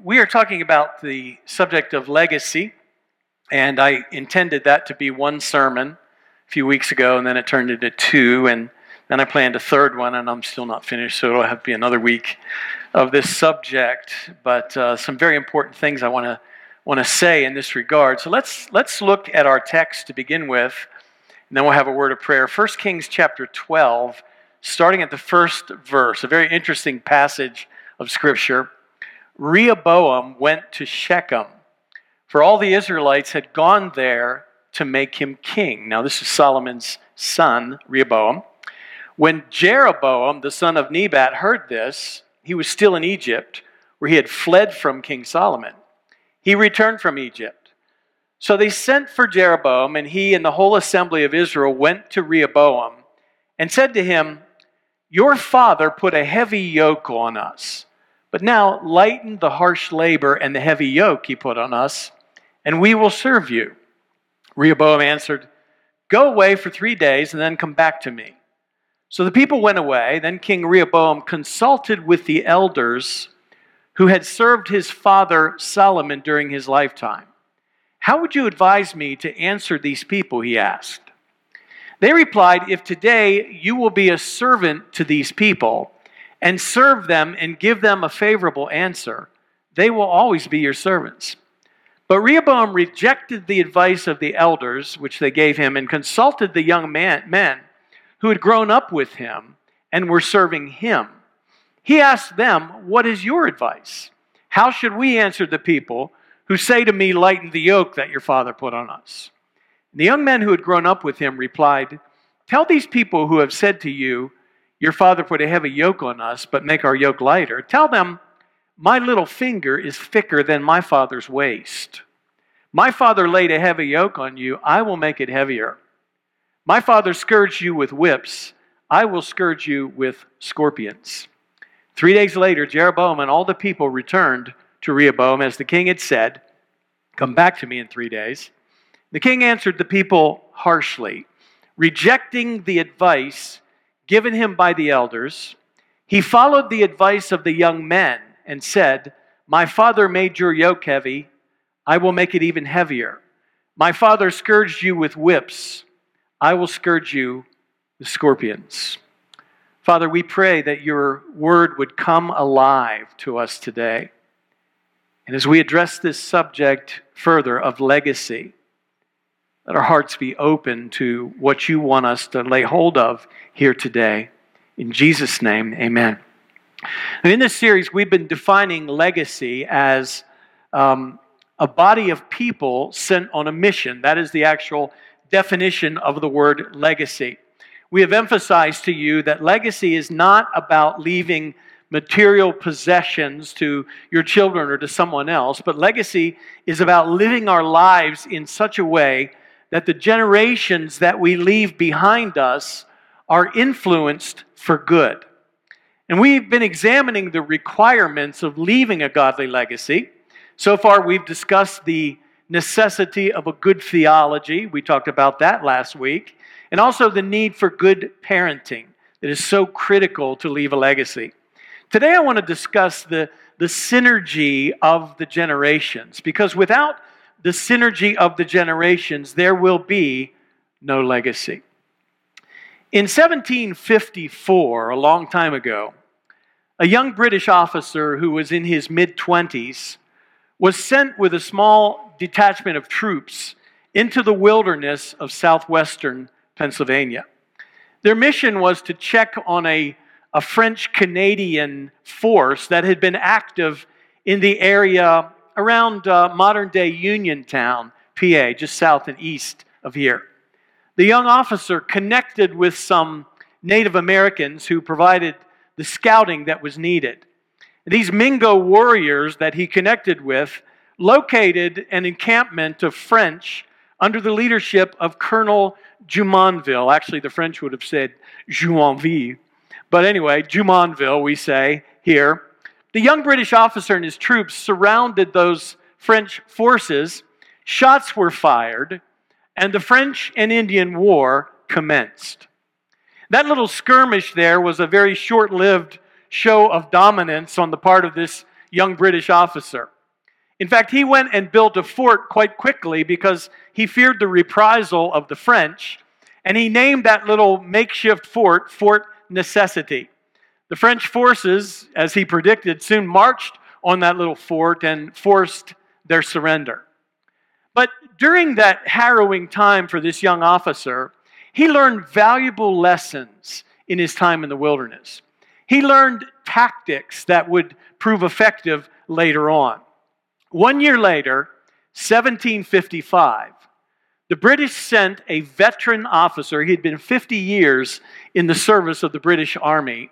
we are talking about the subject of legacy, and I intended that to be one sermon a few weeks ago, and then it turned into two, and then I planned a third one, and I'm still not finished, so it'll have to be another week of this subject. But uh, some very important things I want to want to say in this regard. So let's let's look at our text to begin with, and then we'll have a word of prayer. 1 Kings chapter 12, starting at the first verse, a very interesting passage of Scripture. Rehoboam went to Shechem, for all the Israelites had gone there to make him king. Now, this is Solomon's son, Rehoboam. When Jeroboam, the son of Nebat, heard this, he was still in Egypt, where he had fled from King Solomon. He returned from Egypt. So they sent for Jeroboam, and he and the whole assembly of Israel went to Rehoboam and said to him, Your father put a heavy yoke on us, but now lighten the harsh labor and the heavy yoke he put on us, and we will serve you. Rehoboam answered, Go away for three days and then come back to me. So the people went away. Then King Rehoboam consulted with the elders who had served his father Solomon during his lifetime. How would you advise me to answer these people? He asked. They replied, If today you will be a servant to these people and serve them and give them a favorable answer, they will always be your servants. But Rehoboam rejected the advice of the elders, which they gave him, and consulted the young man, men who had grown up with him and were serving him. He asked them, What is your advice? How should we answer the people who say to me, Lighten the yoke that your father put on us? The young men who had grown up with him replied, Tell these people who have said to you, Your father put a heavy yoke on us, but make our yoke lighter. Tell them, My little finger is thicker than my father's waist. My father laid a heavy yoke on you, I will make it heavier. My father scourged you with whips, I will scourge you with scorpions. Three days later, Jeroboam and all the people returned to Rehoboam as the king had said, Come back to me in three days. The king answered the people harshly, rejecting the advice given him by the elders. He followed the advice of the young men and said, My father made your yoke heavy. I will make it even heavier. My father scourged you with whips. I will scourge you with scorpions. Father, we pray that your word would come alive to us today. And as we address this subject further of legacy, let our hearts be open to what you want us to lay hold of here today. In Jesus' name, amen. In this series, we've been defining legacy as um, a body of people sent on a mission. That is the actual definition of the word legacy we have emphasized to you that legacy is not about leaving material possessions to your children or to someone else, but legacy is about living our lives in such a way that the generations that we leave behind us are influenced for good. And we've been examining the requirements of leaving a godly legacy. So far, we've discussed the necessity of a good theology. We talked about that last week and also the need for good parenting that is so critical to leave a legacy. Today, I want to discuss the, the synergy of the generations, because without the synergy of the generations, there will be no legacy. In 1754, a long time ago, a young British officer who was in his mid 20s was sent with a small detachment of troops into the wilderness of southwestern Pennsylvania. Their mission was to check on a, a French Canadian force that had been active in the area around uh, modern day Uniontown, PA, just south and east of here. The young officer connected with some Native Americans who provided the scouting that was needed. These Mingo warriors that he connected with located an encampment of French under the leadership of Colonel Jumonville. Actually, the French would have said Jumonville. But anyway, Jumonville, we say here. The young British officer and his troops surrounded those French forces. Shots were fired, and the French and Indian War commenced. That little skirmish there was a very short lived show of dominance on the part of this young British officer. In fact, he went and built a fort quite quickly because he feared the reprisal of the French, and he named that little makeshift fort Fort Necessity. The French forces, as he predicted, soon marched on that little fort and forced their surrender. But during that harrowing time for this young officer, he learned valuable lessons in his time in the wilderness. He learned tactics that would prove effective later on. One year later, 1755, the British sent a veteran officer. He had been 50 years in the service of the British Army.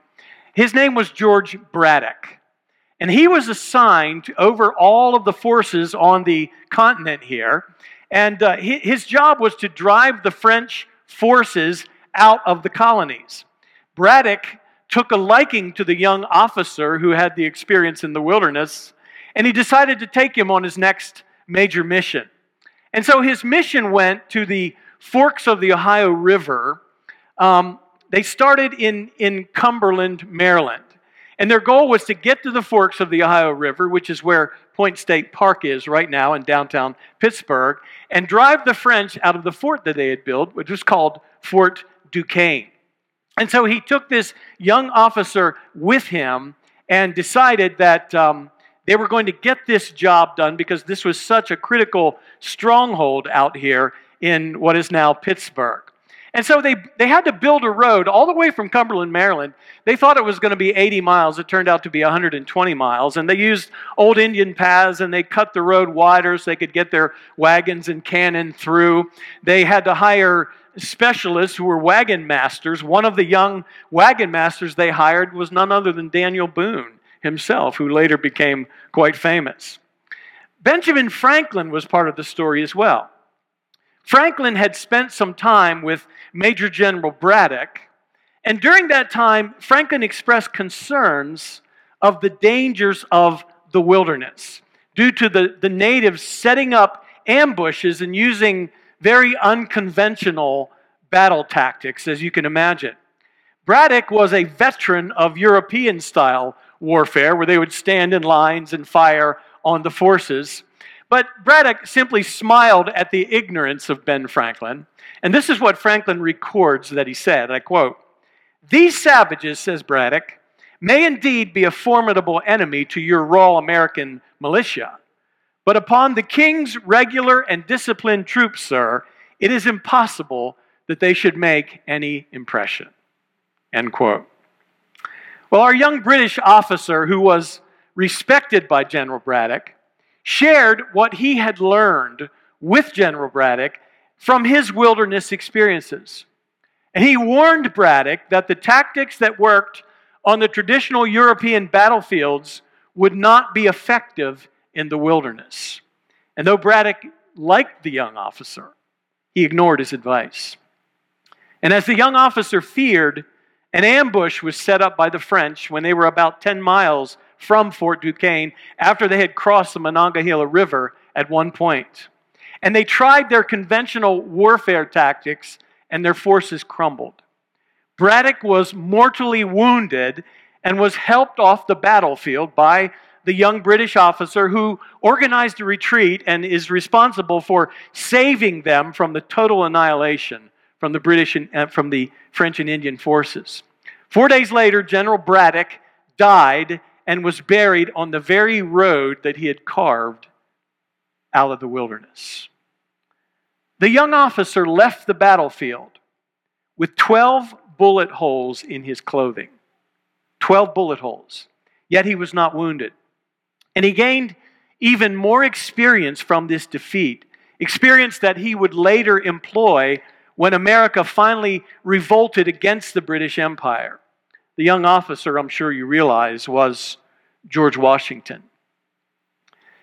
His name was George Braddock. And he was assigned over all of the forces on the continent here. And uh, his job was to drive the French forces out of the colonies. Braddock took a liking to the young officer who had the experience in the wilderness, and he decided to take him on his next major mission. And so his mission went to the forks of the Ohio River. Um, they started in, in Cumberland, Maryland. And their goal was to get to the forks of the Ohio River, which is where Point State Park is right now in downtown Pittsburgh, and drive the French out of the fort that they had built, which was called Fort Duquesne. And so he took this young officer with him and decided that um, they were going to get this job done because this was such a critical stronghold out here in what is now Pittsburgh. And so they, they had to build a road all the way from Cumberland, Maryland. They thought it was going to be 80 miles. It turned out to be 120 miles. And they used old Indian paths and they cut the road wider so they could get their wagons and cannon through. They had to hire specialists who were wagon masters. One of the young wagon masters they hired was none other than Daniel Boone himself, who later became quite famous. Benjamin Franklin was part of the story as well. Franklin had spent some time with Major General Braddock, and during that time, Franklin expressed concerns of the dangers of the wilderness due to the, the natives setting up ambushes and using very unconventional battle tactics, as you can imagine. Braddock was a veteran of European style warfare where they would stand in lines and fire on the forces. But Braddock simply smiled at the ignorance of Ben Franklin. And this is what Franklin records that he said I quote, These savages, says Braddock, may indeed be a formidable enemy to your raw American militia. But upon the king's regular and disciplined troops, sir, it is impossible that they should make any impression. End quote. Well, our young British officer, who was respected by General Braddock, shared what he had learned with General Braddock from his wilderness experiences. And he warned Braddock that the tactics that worked on the traditional European battlefields would not be effective in the wilderness. And though Braddock liked the young officer, he ignored his advice. And as the young officer feared, an ambush was set up by the French when they were about 10 miles from Fort Duquesne after they had crossed the Monongahela River at one point. And they tried their conventional warfare tactics, and their forces crumbled. Braddock was mortally wounded and was helped off the battlefield by the young British officer who organized a retreat and is responsible for saving them from the total annihilation from the British and uh, from the French and Indian forces. Four days later, General Braddock died and was buried on the very road that he had carved out of the wilderness. The young officer left the battlefield with 12 bullet holes in his clothing. 12 bullet holes. Yet he was not wounded. And he gained even more experience from this defeat, experience that he would later employ when America finally revolted against the British Empire. The young officer, I'm sure you realize, was George Washington.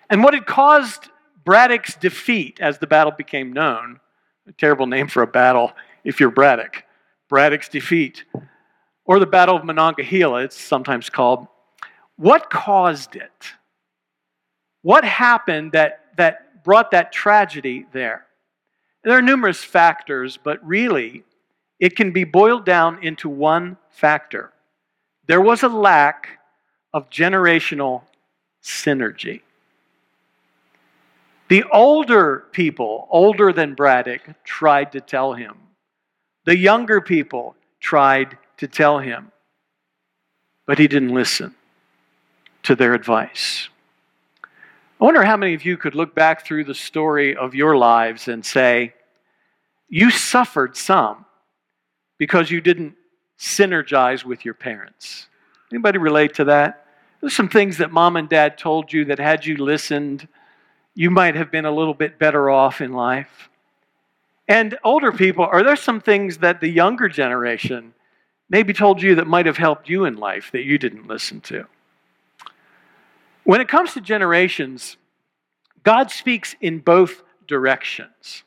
And what had caused Braddock's defeat as the battle became known, a terrible name for a battle if you're Braddock, Braddock's defeat, or the Battle of Monongahela, it's sometimes called, what caused it? What happened that, that brought that tragedy there? There are numerous factors, but really, it can be boiled down into one factor. There was a lack of generational synergy. The older people, older than Braddock, tried to tell him. The younger people tried to tell him. But he didn't listen to their advice. I wonder how many of you could look back through the story of your lives and say, you suffered some because you didn't synergize with your parents. Anybody relate to that? There's some things that mom and dad told you that had you listened, you might have been a little bit better off in life. And older people, are there some things that the younger generation maybe told you that might have helped you in life that you didn't listen to? When it comes to generations, God speaks in both directions,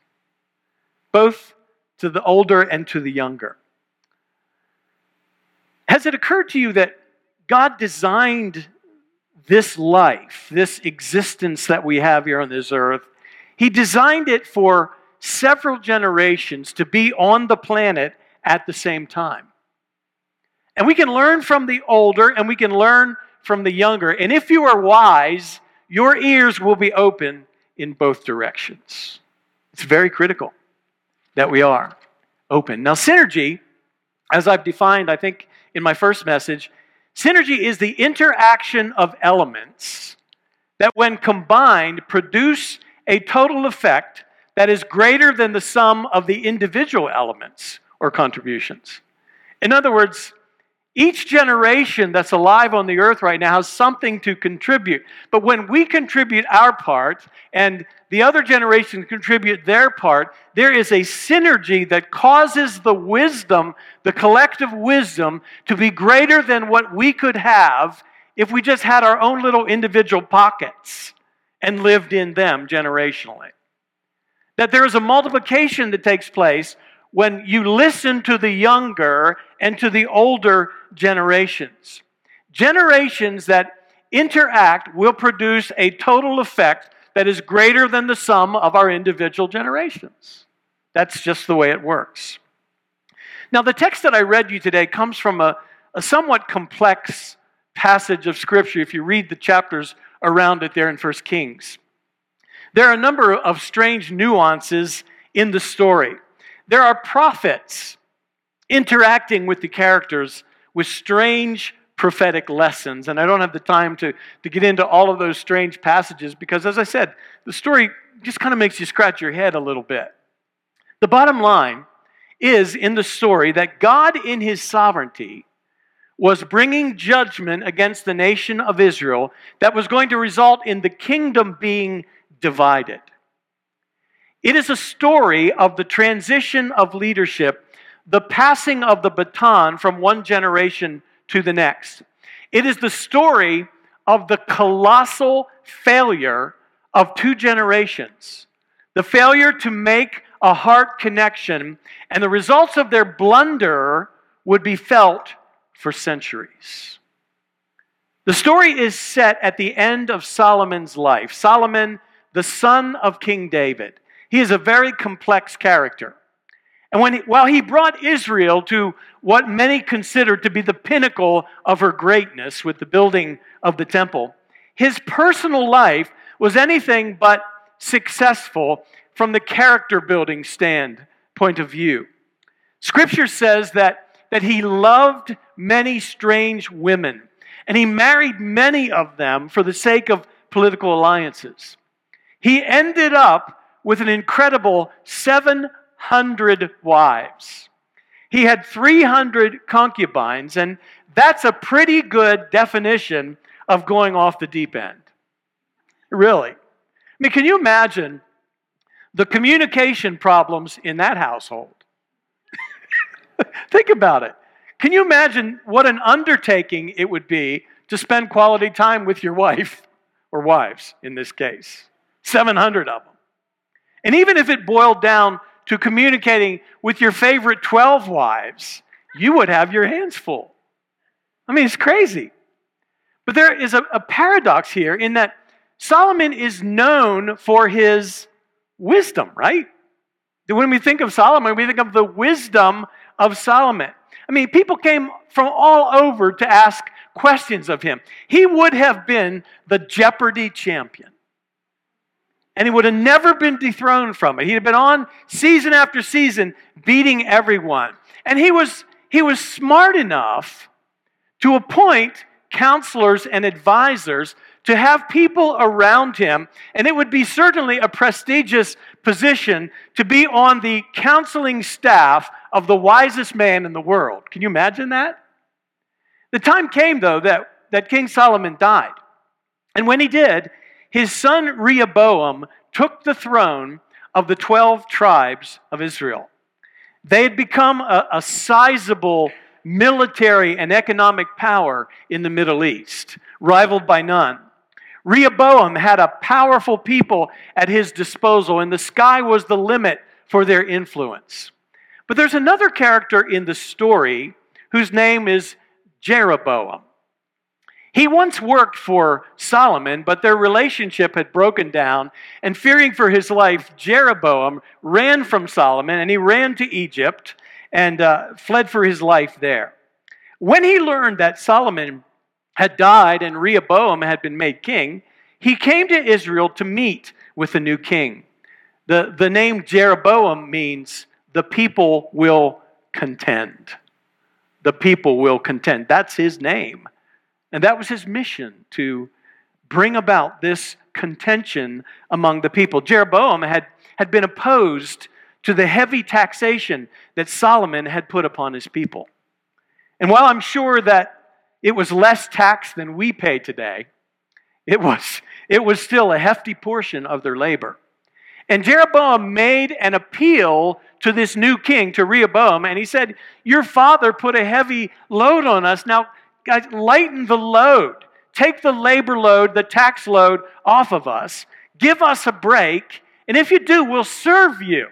both to the older and to the younger. Has it occurred to you that God designed this life, this existence that we have here on this earth? He designed it for several generations to be on the planet at the same time. And we can learn from the older and we can learn from the younger. And if you are wise, your ears will be open in both directions. It's very critical that we are open. Now, synergy, as I've defined, I think in my first message, synergy is the interaction of elements that, when combined, produce a total effect that is greater than the sum of the individual elements or contributions. In other words, each generation that's alive on the earth right now has something to contribute. But when we contribute our part and the other generation contribute their part, there is a synergy that causes the wisdom, the collective wisdom, to be greater than what we could have if we just had our own little individual pockets and lived in them generationally. That there is a multiplication that takes place when you listen to the younger and to the older generations. Generations that interact will produce a total effect that is greater than the sum of our individual generations. That's just the way it works. Now, the text that I read you today comes from a, a somewhat complex passage of Scripture if you read the chapters around it there in 1 Kings. There are a number of strange nuances in the story. There are prophets interacting with the characters with strange prophetic lessons. And I don't have the time to, to get into all of those strange passages because, as I said, the story just kind of makes you scratch your head a little bit. The bottom line is in the story that God, in his sovereignty, was bringing judgment against the nation of Israel that was going to result in the kingdom being divided. It is a story of the transition of leadership, the passing of the baton from one generation to the next. It is the story of the colossal failure of two generations the failure to make a heart connection, and the results of their blunder would be felt for centuries. The story is set at the end of Solomon's life. Solomon, the son of King David. He is a very complex character. And when he, while he brought Israel to what many consider to be the pinnacle of her greatness with the building of the temple, his personal life was anything but successful from the character building stand point of view. Scripture says that, that he loved many strange women, and he married many of them for the sake of political alliances. He ended up with an incredible 700 wives. He had 300 concubines, and that's a pretty good definition of going off the deep end. Really. I mean, can you imagine the communication problems in that household? Think about it. Can you imagine what an undertaking it would be to spend quality time with your wife, or wives in this case? 700 of them. And even if it boiled down to communicating with your favorite 12 wives, you would have your hands full. I mean, it's crazy. But there is a, a paradox here in that Solomon is known for his wisdom, right? When we think of Solomon, we think of the wisdom of Solomon. I mean, people came from all over to ask questions of him. He would have been the Jeopardy champion. And he would have never been dethroned from it. He'd have been on season after season beating everyone. And he was, he was smart enough to appoint counselors and advisors to have people around him, and it would be certainly a prestigious position to be on the counseling staff of the wisest man in the world. Can you imagine that? The time came, though, that, that King Solomon died. And when he did, his son Rehoboam took the throne of the 12 tribes of Israel. They had become a, a sizable military and economic power in the Middle East, rivaled by none. Rehoboam had a powerful people at his disposal, and the sky was the limit for their influence. But there's another character in the story whose name is Jeroboam. He once worked for Solomon, but their relationship had broken down, and fearing for his life, Jeroboam ran from Solomon and he ran to Egypt and uh, fled for his life there. When he learned that Solomon had died and Rehoboam had been made king, he came to Israel to meet with the new king. The, the name Jeroboam means the people will contend. The people will contend. That's his name. And that was his mission to bring about this contention among the people. Jeroboam had, had been opposed to the heavy taxation that Solomon had put upon his people. And while I'm sure that it was less tax than we pay today. It was, it was still a hefty portion of their labor. And Jeroboam made an appeal to this new king, to Rehoboam, and he said, Your father put a heavy load on us. Now, guys, lighten the load. Take the labor load, the tax load off of us. Give us a break. And if you do, we'll serve you.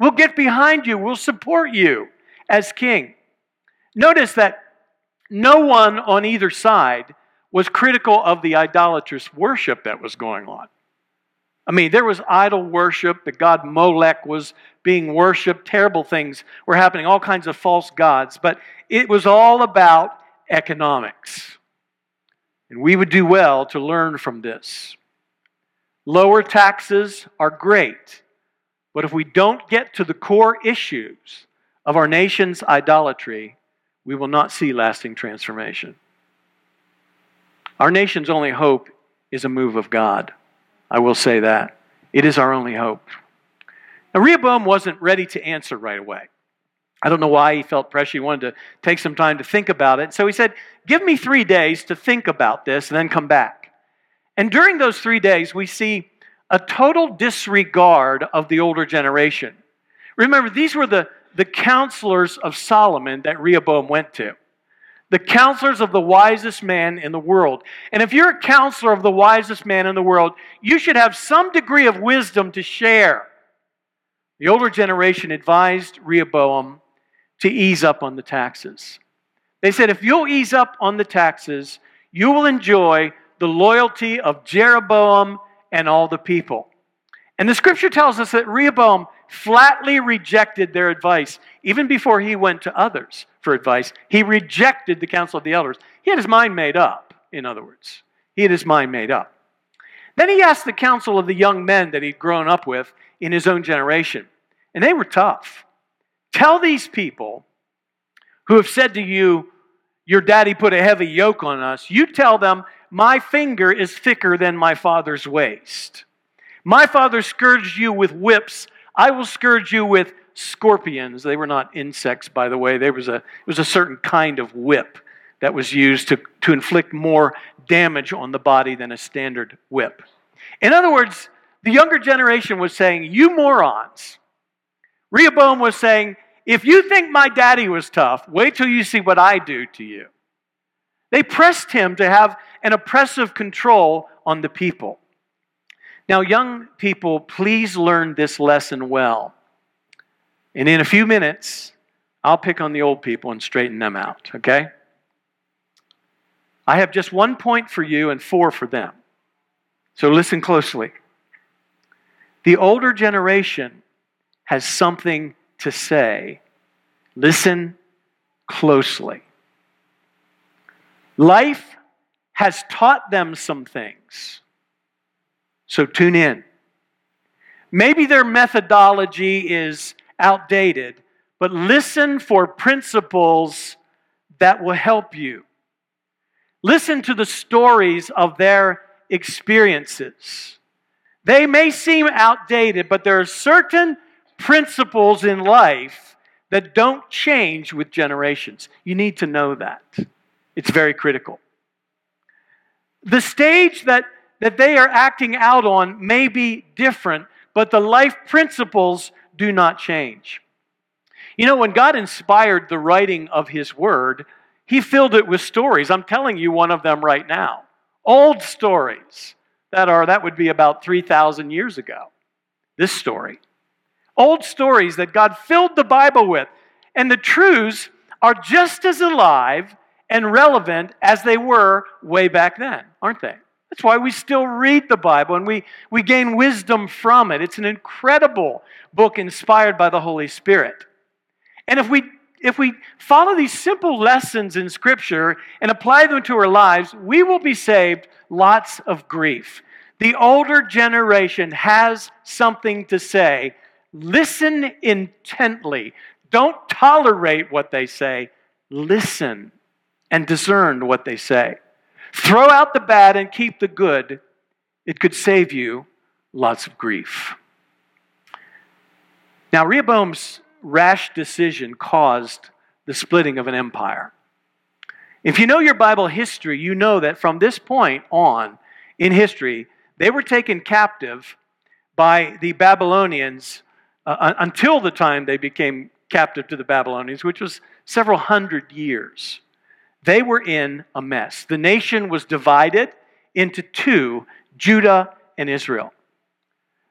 We'll get behind you. We'll support you as king. Notice that no one on either side was critical of the idolatrous worship that was going on. I mean, there was idol worship. The god Molech was being worshiped. Terrible things were happening, all kinds of false gods. But it was all about economics. And we would do well to learn from this. Lower taxes are great, but if we don't get to the core issues of our nation's idolatry, we will not see lasting transformation. Our nation's only hope is a move of God. I will say that. It is our only hope. Now, Rehoboam wasn't ready to answer right away. I don't know why he felt pressure. He wanted to take some time to think about it. So he said, Give me three days to think about this and then come back. And during those three days, we see a total disregard of the older generation. Remember, these were the, the counselors of Solomon that Rehoboam went to. The counselors of the wisest man in the world. And if you're a counselor of the wisest man in the world, you should have some degree of wisdom to share. The older generation advised Rehoboam to ease up on the taxes. They said, if you'll ease up on the taxes, you will enjoy the loyalty of Jeroboam and all the people. And the scripture tells us that Rehoboam flatly rejected their advice. Even before he went to others for advice, he rejected the counsel of the elders. He had his mind made up, in other words. He had his mind made up. Then he asked the counsel of the young men that he'd grown up with in his own generation, and they were tough. Tell these people who have said to you, Your daddy put a heavy yoke on us, you tell them, My finger is thicker than my father's waist. My father scourged you with whips I will scourge you with scorpions. They were not insects, by the way. There was a, it was a certain kind of whip that was used to, to inflict more damage on the body than a standard whip. In other words, the younger generation was saying, You morons. Rehoboam was saying, If you think my daddy was tough, wait till you see what I do to you. They pressed him to have an oppressive control on the people. Now, young people, please learn this lesson well. And in a few minutes, I'll pick on the old people and straighten them out, okay? I have just one point for you and four for them. So listen closely. The older generation has something to say. Listen closely. Life has taught them some things. So tune in. Maybe their methodology is outdated, but listen for principles that will help you. Listen to the stories of their experiences. They may seem outdated, but there are certain principles in life that don't change with generations. You need to know that. It's very critical. The stage that, that they are acting out on may be different, but the life principles do not change. You know, when God inspired the writing of His Word, He filled it with stories. I'm telling you one of them right now. Old stories that are, that would be about 3,000 years ago. This story. Old stories that God filled the Bible with. And the truths are just as alive and relevant as they were way back then, aren't they? That's why we still read the Bible and we, we gain wisdom from it. It's an incredible book inspired by the Holy Spirit. And if we if we follow these simple lessons in Scripture and apply them to our lives, we will be saved lots of grief. The older generation has something to say. Listen intently. Don't tolerate what they say. Listen and discern what they say. Throw out the bad and keep the good. It could save you lots of grief. Now, Rehoboam's rash decision caused the splitting of an empire. If you know your Bible history, you know that from this point on in history, they were taken captive by the Babylonians uh, until the time they became captive to the Babylonians, which was several hundred years. They were in a mess. The nation was divided into two Judah and Israel.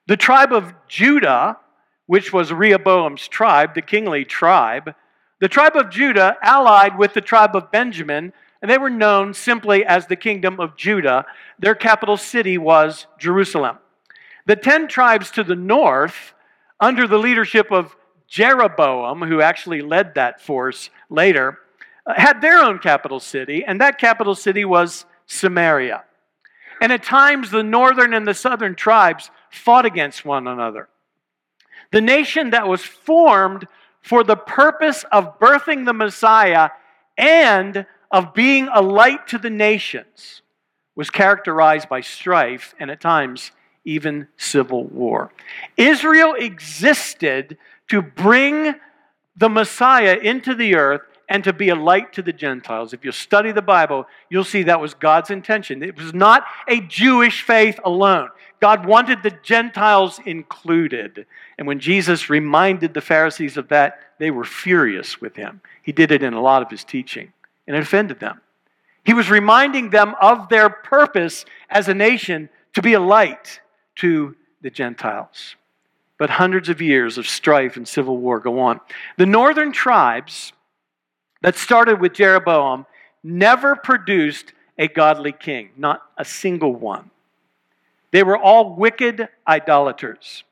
The tribe of Judah which was Rehoboam's tribe, the kingly tribe, the tribe of Judah allied with the tribe of Benjamin, and they were known simply as the kingdom of Judah. Their capital city was Jerusalem. The ten tribes to the north, under the leadership of Jeroboam, who actually led that force later, uh, had their own capital city, and that capital city was Samaria. And at times, the northern and the southern tribes fought against one another. The nation that was formed for the purpose of birthing the Messiah and of being a light to the nations was characterized by strife and at times even civil war. Israel existed to bring the Messiah into the earth and to be a light to the Gentiles. If you study the Bible, you'll see that was God's intention. It was not a Jewish faith alone. God wanted the Gentiles included. And when Jesus reminded the Pharisees of that, they were furious with him. He did it in a lot of his teaching, and it offended them. He was reminding them of their purpose as a nation to be a light to the Gentiles. But hundreds of years of strife and civil war go on. The northern tribes that started with Jeroboam never produced a godly king, not a single one. They were all wicked idolaters.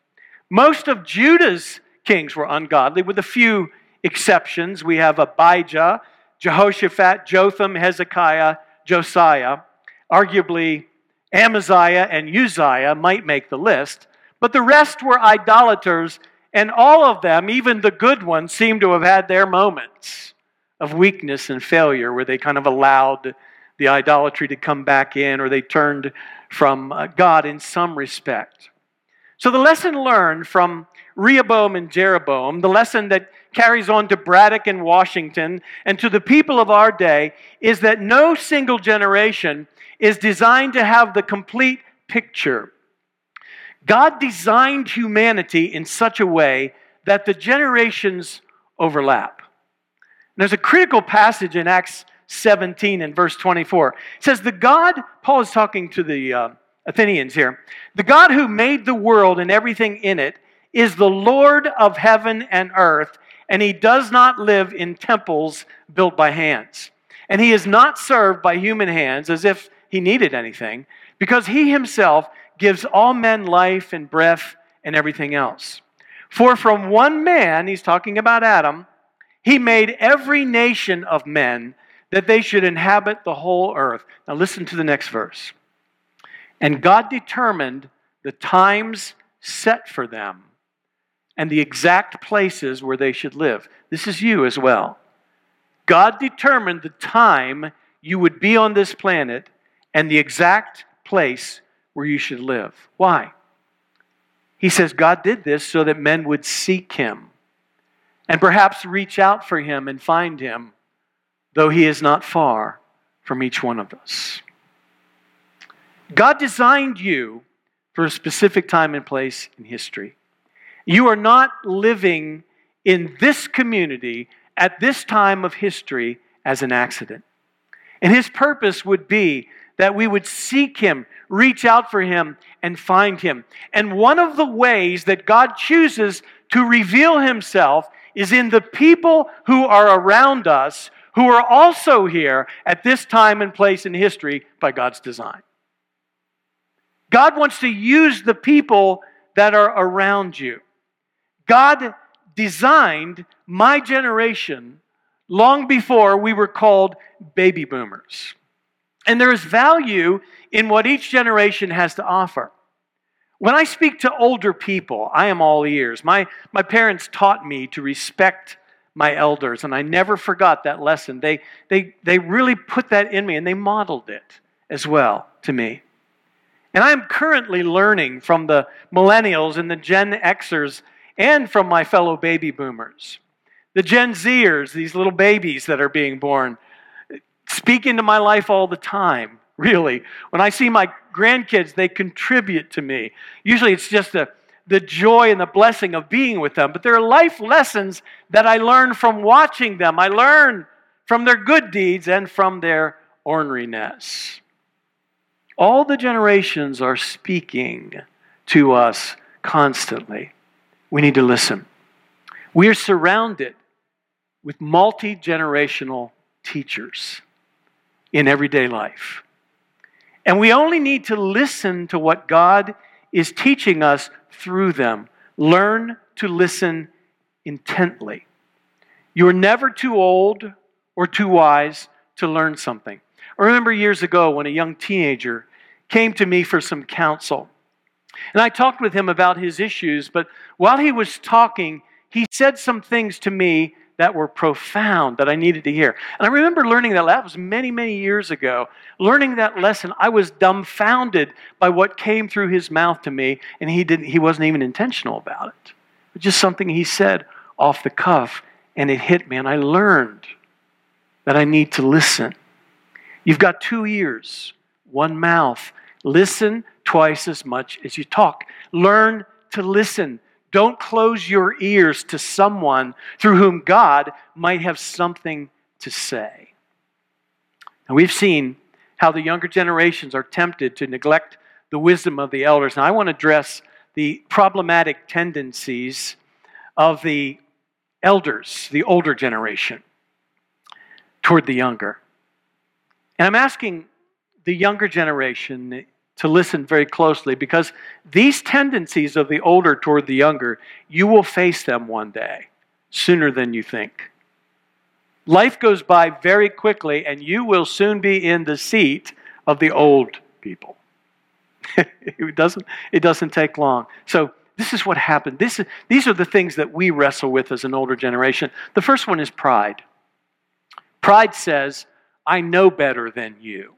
Most of Judah's kings were ungodly, with a few exceptions. We have Abijah, Jehoshaphat, Jotham, Hezekiah, Josiah. Arguably, Amaziah and Uzziah might make the list, but the rest were idolaters, and all of them, even the good ones, seem to have had their moments of weakness and failure where they kind of allowed the idolatry to come back in or they turned from uh, God in some respect. So, the lesson learned from Rehoboam and Jeroboam, the lesson that carries on to Braddock and Washington and to the people of our day, is that no single generation is designed to have the complete picture. God designed humanity in such a way that the generations overlap. There's a critical passage in Acts 17 and verse 24. It says, The God, Paul is talking to the uh, Athenians here, the God who made the world and everything in it is the Lord of heaven and earth, and he does not live in temples built by hands. And he is not served by human hands as if he needed anything, because he himself gives all men life and breath and everything else. For from one man, he's talking about Adam, he made every nation of men that they should inhabit the whole earth. Now, listen to the next verse. And God determined the times set for them and the exact places where they should live. This is you as well. God determined the time you would be on this planet and the exact place where you should live. Why? He says God did this so that men would seek him and perhaps reach out for him and find him, though he is not far from each one of us. God designed you for a specific time and place in history. You are not living in this community at this time of history as an accident. And his purpose would be that we would seek him, reach out for him, and find him. And one of the ways that God chooses to reveal himself is in the people who are around us who are also here at this time and place in history by God's design. God wants to use the people that are around you. God designed my generation long before we were called baby boomers. And there is value in what each generation has to offer. When I speak to older people, I am all ears. My, my parents taught me to respect my elders, and I never forgot that lesson. They, they, they really put that in me, and they modeled it as well to me. And I'm currently learning from the millennials and the Gen Xers and from my fellow baby boomers. The Gen Zers, these little babies that are being born, speak into my life all the time, really. When I see my grandkids, they contribute to me. Usually it's just the, the joy and the blessing of being with them, but there are life lessons that I learn from watching them. I learn from their good deeds and from their orneriness. All the generations are speaking to us constantly. We need to listen. We are surrounded with multi generational teachers in everyday life. And we only need to listen to what God is teaching us through them. Learn to listen intently. You are never too old or too wise to learn something. I remember years ago when a young teenager came to me for some counsel. And I talked with him about his issues, but while he was talking, he said some things to me that were profound that I needed to hear. And I remember learning that, that was many, many years ago. Learning that lesson, I was dumbfounded by what came through his mouth to me, and he, didn't, he wasn't even intentional about it. But just something he said off the cuff, and it hit me, and I learned that I need to listen. You've got two ears, one mouth. Listen twice as much as you talk. Learn to listen. Don't close your ears to someone through whom God might have something to say. And we've seen how the younger generations are tempted to neglect the wisdom of the elders. And I want to address the problematic tendencies of the elders, the older generation, toward the younger. And I'm asking the younger generation to listen very closely because these tendencies of the older toward the younger, you will face them one day, sooner than you think. Life goes by very quickly, and you will soon be in the seat of the old people. it, doesn't, it doesn't take long. So, this is what happened. This is, these are the things that we wrestle with as an older generation. The first one is pride. Pride says, I know better than you.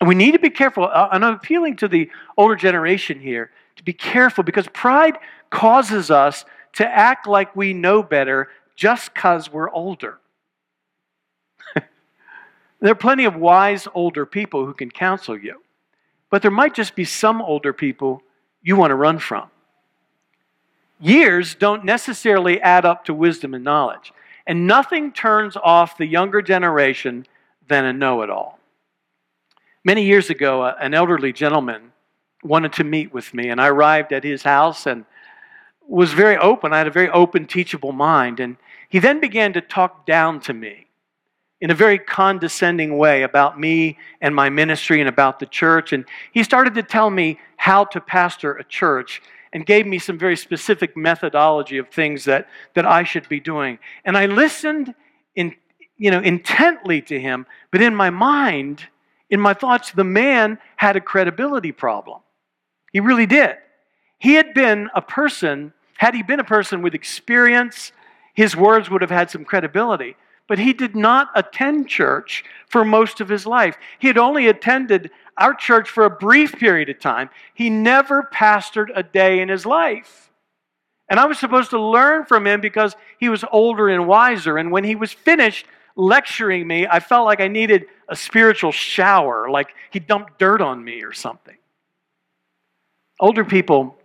And we need to be careful. Uh, and I'm appealing to the older generation here to be careful because pride causes us to act like we know better just because we're older. there are plenty of wise older people who can counsel you, but there might just be some older people you want to run from. Years don't necessarily add up to wisdom and knowledge, and nothing turns off the younger generation than a know it all. Many years ago, an elderly gentleman wanted to meet with me, and I arrived at his house and was very open. I had a very open, teachable mind. And he then began to talk down to me in a very condescending way about me and my ministry and about the church. And he started to tell me how to pastor a church and gave me some very specific methodology of things that, that I should be doing. And I listened in, you know, intently to him, but in my mind, in my thoughts, the man had a credibility problem. He really did. He had been a person, had he been a person with experience, his words would have had some credibility. But he did not attend church for most of his life. He had only attended our church for a brief period of time. He never pastored a day in his life. And I was supposed to learn from him because he was older and wiser. And when he was finished lecturing me, I felt like I needed a spiritual shower, like he dumped dirt on me or something. Older people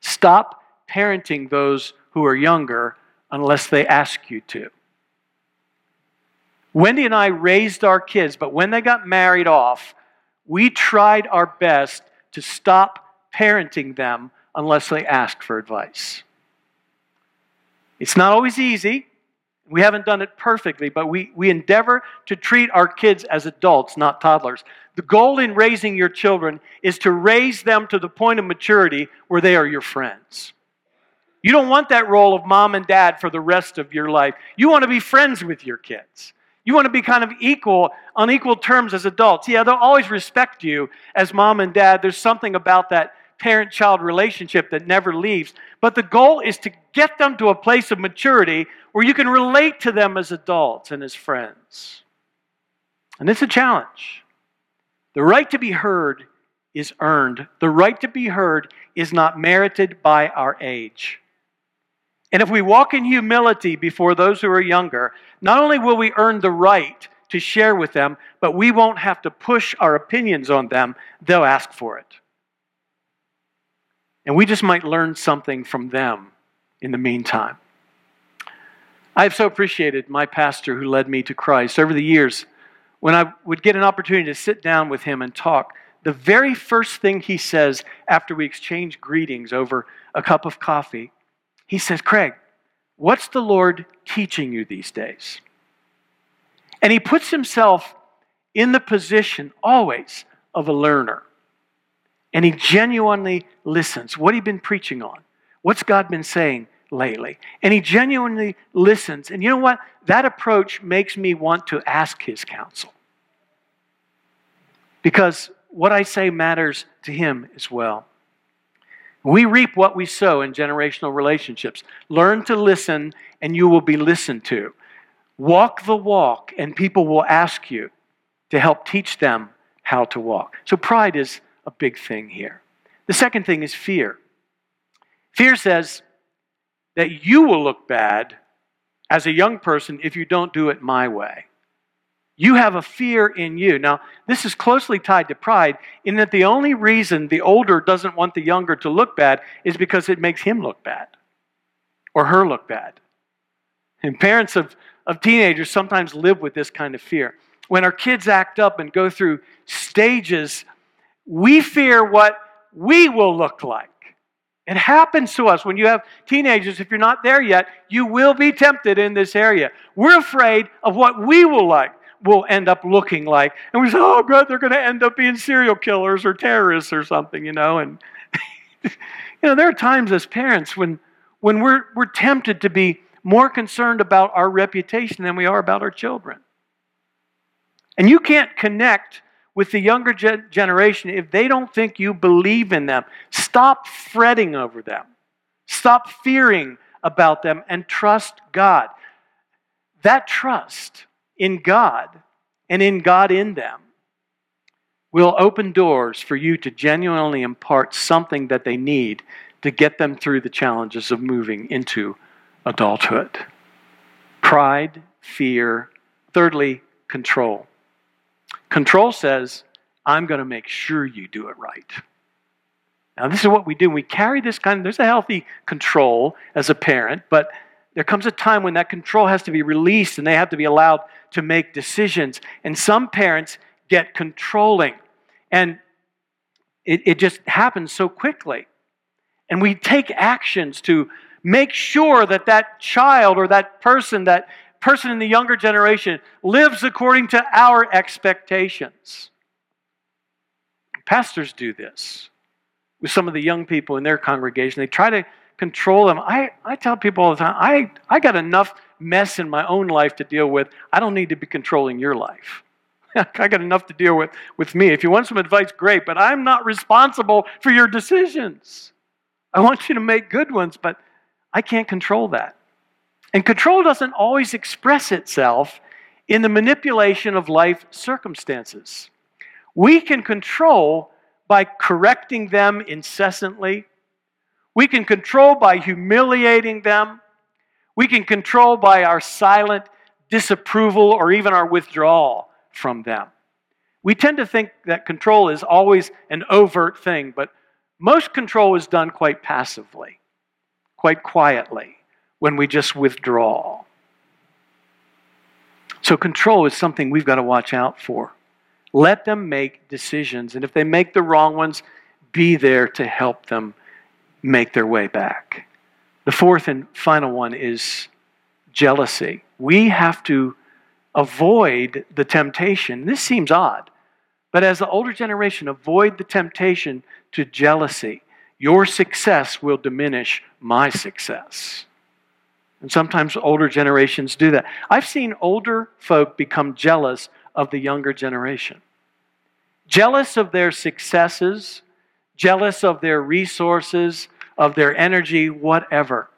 stop parenting those who are younger unless they ask you to. Wendy and I raised our kids, but when they got married off, we tried our best to stop parenting them unless they asked for advice. It's not always easy. We haven't done it perfectly, but we, we endeavor to treat our kids as adults, not toddlers. The goal in raising your children is to raise them to the point of maturity where they are your friends. You don't want that role of mom and dad for the rest of your life. You want to be friends with your kids. You want to be kind of equal, on equal terms as adults. Yeah, they'll always respect you as mom and dad. There's something about that parent child relationship that never leaves. But the goal is to get them to a place of maturity where you can relate to them as adults and as friends. And it's a challenge. The right to be heard is earned, the right to be heard is not merited by our age. And if we walk in humility before those who are younger, not only will we earn the right to share with them, but we won't have to push our opinions on them. They'll ask for it. And we just might learn something from them in the meantime. I have so appreciated my pastor who led me to Christ over the years. When I would get an opportunity to sit down with him and talk, the very first thing he says after we exchange greetings over a cup of coffee, he says, Craig, what's the Lord teaching you these days? And he puts himself in the position always of a learner and he genuinely listens. What he been preaching on? What's God been saying lately? And he genuinely listens. And you know what? That approach makes me want to ask his counsel. Because what I say matters to him as well. We reap what we sow in generational relationships. Learn to listen, and you will be listened to. Walk the walk, and people will ask you to help teach them how to walk. So, pride is a big thing here. The second thing is fear. Fear says that you will look bad as a young person if you don't do it my way. You have a fear in you. Now, this is closely tied to pride in that the only reason the older doesn't want the younger to look bad is because it makes him look bad or her look bad. And parents of, of teenagers sometimes live with this kind of fear. When our kids act up and go through stages we fear what we will look like. It happens to us when you have teenagers. If you're not there yet, you will be tempted in this area. We're afraid of what we will like will end up looking like. And we say, oh, God, they're going to end up being serial killers or terrorists or something, you know. And, you know, there are times as parents when, when we're, we're tempted to be more concerned about our reputation than we are about our children. And you can't connect with the younger gen- generation if they don't think you believe in them. Stop fretting over them. Stop fearing about them and trust God. That trust in God and in God in them will open doors for you to genuinely impart something that they need to get them through the challenges of moving into adulthood. Pride, fear, thirdly, control. Control says, I'm going to make sure you do it right. Now, this is what we do. We carry this kind of, there's a healthy control as a parent, but there comes a time when that control has to be released and they have to be allowed to make decisions. And some parents get controlling. And it, it just happens so quickly. And we take actions to make sure that that child or that person that person in the younger generation lives according to our expectations. Pastors do this with some of the young people in their congregation. They try to control them. I, I tell people all the time, I, I got enough mess in my own life to deal with. I don't need to be controlling your life. I got enough to deal with with me. If you want some advice, great, but I'm not responsible for your decisions. I want you to make good ones, but I can't control that. And control doesn't always express itself in the manipulation of life circumstances. We can control by correcting them incessantly. We can control by humiliating them. We can control by our silent disapproval or even our withdrawal from them. We tend to think that control is always an overt thing, but most control is done quite passively, quite quietly, when we just withdraw. So, control is something we've got to watch out for. Let them make decisions, and if they make the wrong ones, be there to help them make their way back. The fourth and final one is jealousy. We have to avoid the temptation. This seems odd, but as the older generation, avoid the temptation to jealousy. Your success will diminish my success. And sometimes older generations do that. I've seen older folk become jealous of the younger generation, jealous of their successes, jealous of their resources, of their energy, whatever.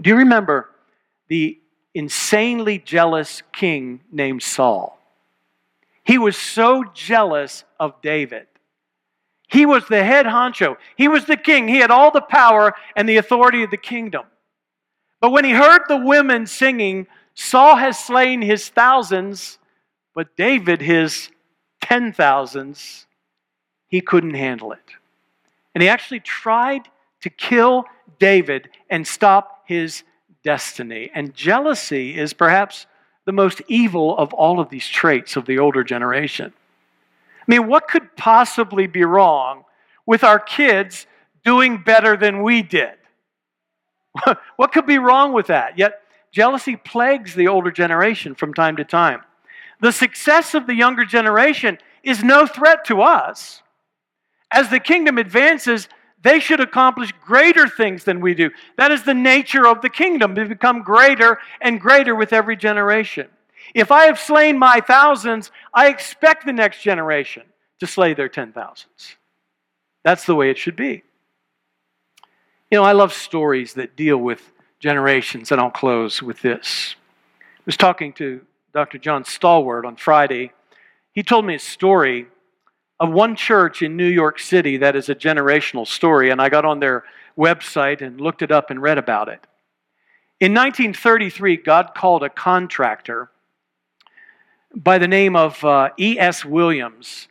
Do you remember the insanely jealous king named Saul? He was so jealous of David. He was the head honcho. He was the king. He had all the power and the authority of the kingdom. But when he heard the women singing, Saul has slain his thousands, but David his ten thousands, he couldn't handle it. And he actually tried to kill David and stop his destiny. And jealousy is perhaps the most evil of all of these traits of the older generation. I mean, what could possibly be wrong with our kids doing better than we did? what could be wrong with that? Yet, jealousy plagues the older generation from time to time. The success of the younger generation is no threat to us. As the kingdom advances, they should accomplish greater things than we do. That is the nature of the kingdom, to become greater and greater with every generation. If I have slain my thousands, I expect the next generation to slay their ten thousands. That's the way it should be. You know, I love stories that deal with generations, and I'll close with this. I was talking to Dr. John Stalwart on Friday. He told me a story of one church in New York City that is a generational story, and I got on their website and looked it up and read about it. In 1933, God called a contractor by the name of uh, E.S. Williams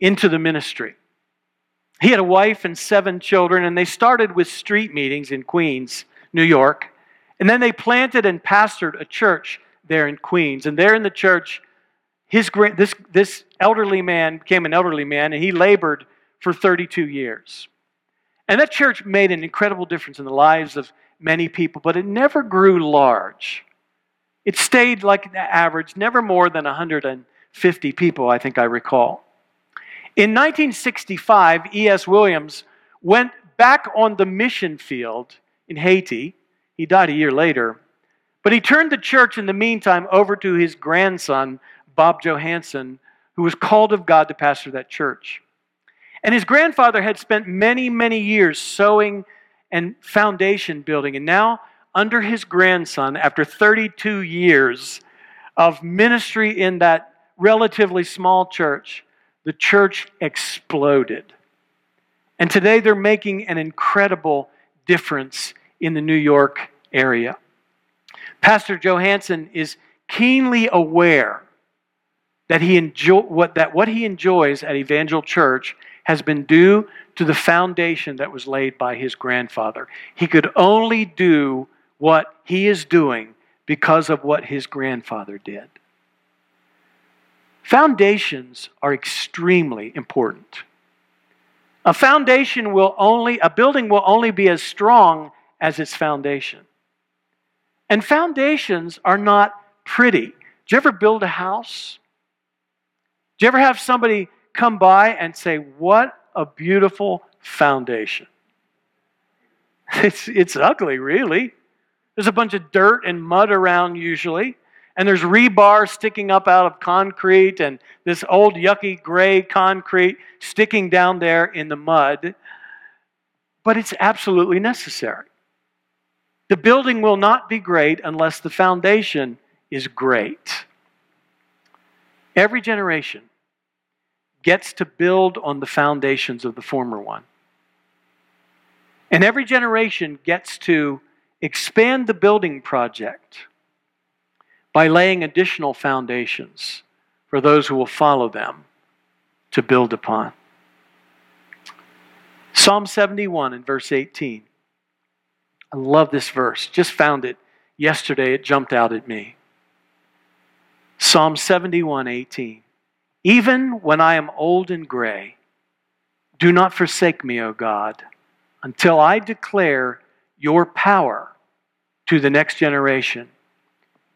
into the ministry. He had a wife and seven children, and they started with street meetings in Queens, New York. And then they planted and pastored a church there in Queens. And there in the church, his, this, this elderly man became an elderly man, and he labored for 32 years. And that church made an incredible difference in the lives of many people, but it never grew large. It stayed like an average, never more than 150 people, I think I recall. In 1965, E.S. Williams went back on the mission field in Haiti. He died a year later. But he turned the church in the meantime over to his grandson, Bob Johansen, who was called of God to pastor that church. And his grandfather had spent many, many years sowing and foundation building. And now, under his grandson, after 32 years of ministry in that relatively small church, the church exploded. And today they're making an incredible difference in the New York area. Pastor Johansen is keenly aware that, he what, that what he enjoys at Evangel Church has been due to the foundation that was laid by his grandfather. He could only do what he is doing because of what his grandfather did. Foundations are extremely important. A foundation will only, a building will only be as strong as its foundation. And foundations are not pretty. Did you ever build a house? Did you ever have somebody come by and say, What a beautiful foundation? It's, it's ugly, really. There's a bunch of dirt and mud around usually, and there's rebar sticking up out of concrete, and this old yucky gray concrete sticking down there in the mud. But it's absolutely necessary. The building will not be great unless the foundation is great. Every generation gets to build on the foundations of the former one. And every generation gets to expand the building project by laying additional foundations for those who will follow them to build upon. Psalm 71 and verse 18. I love this verse. Just found it yesterday. It jumped out at me. Psalm 71 18. Even when I am old and gray, do not forsake me, O God until I declare your power to the next generation,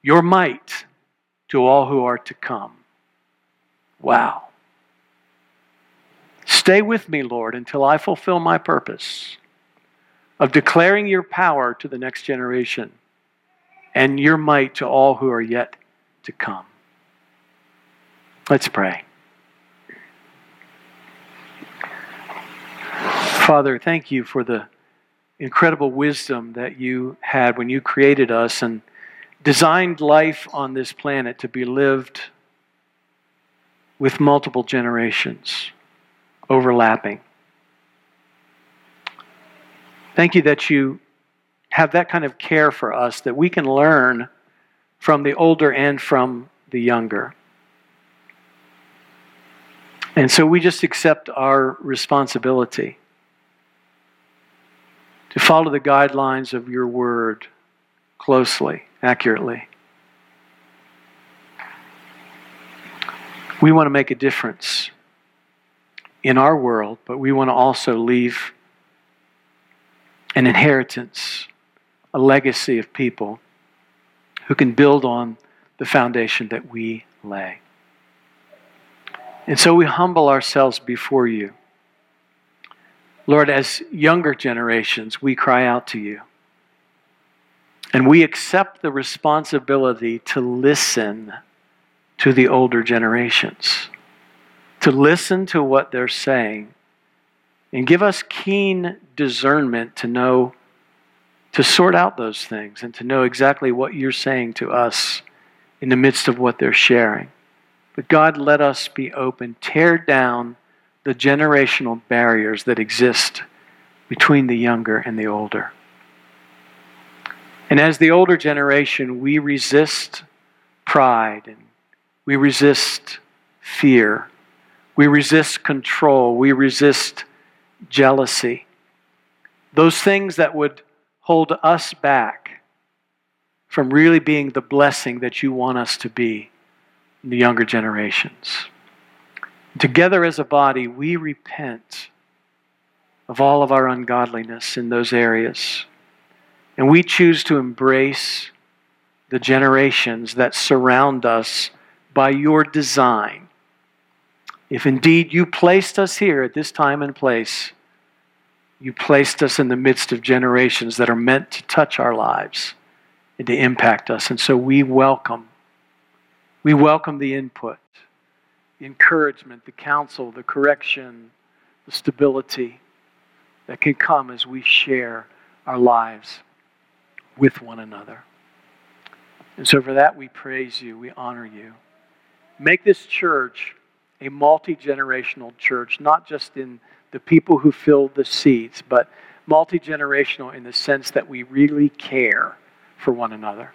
your might to all who are to come. Wow. Stay with me, Lord, until I fulfill my purpose of declaring your power to the next generation and your might to all who are yet to come. Let's pray. Father, thank you for the incredible wisdom that you had when you created us and designed life on this planet to be lived with multiple generations overlapping. Thank you that you have that kind of care for us that we can learn from the older and from the younger. And so we just accept our responsibility to follow the guidelines of your word closely, accurately. We want to make a difference in our world, but we want to also leave an inheritance, a legacy of people who can build on the foundation that we lay. And so we humble ourselves before you. Lord, as younger generations, we cry out to you. And we accept the responsibility to listen to the older generations, to listen to what they're saying, and give us keen discernment to know, to sort out those things, and to know exactly what you're saying to us in the midst of what they're sharing. But God, let us be open. Tear down the generational barriers that exist between the younger and the older. And as the older generation, we resist pride and we resist fear. We resist control. We resist jealousy. Those things that would hold us back from really being the blessing that you want us to be in the younger generations. Together as a body, we repent of all of our ungodliness in those areas. And we choose to embrace the generations that surround us by your design. If indeed you placed us here at this time and place, you placed us in the midst of generations that are meant to touch our lives and to impact us. And so we welcome, we welcome the input the encouragement, the counsel, the correction, the stability that can come as we share our lives with one another. And so, for that, we praise you, we honor you. Make this church a multi generational church, not just in the people who fill the seats, but multi generational in the sense that we really care for one another.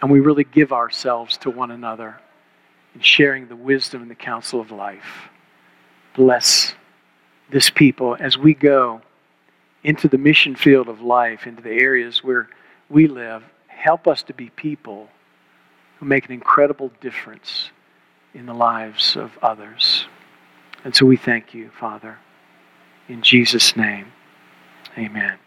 And we really give ourselves to one another in sharing the wisdom and the counsel of life. Bless this people as we go into the mission field of life, into the areas where we live. Help us to be people who make an incredible difference in the lives of others. And so we thank you, Father. In Jesus' name, amen.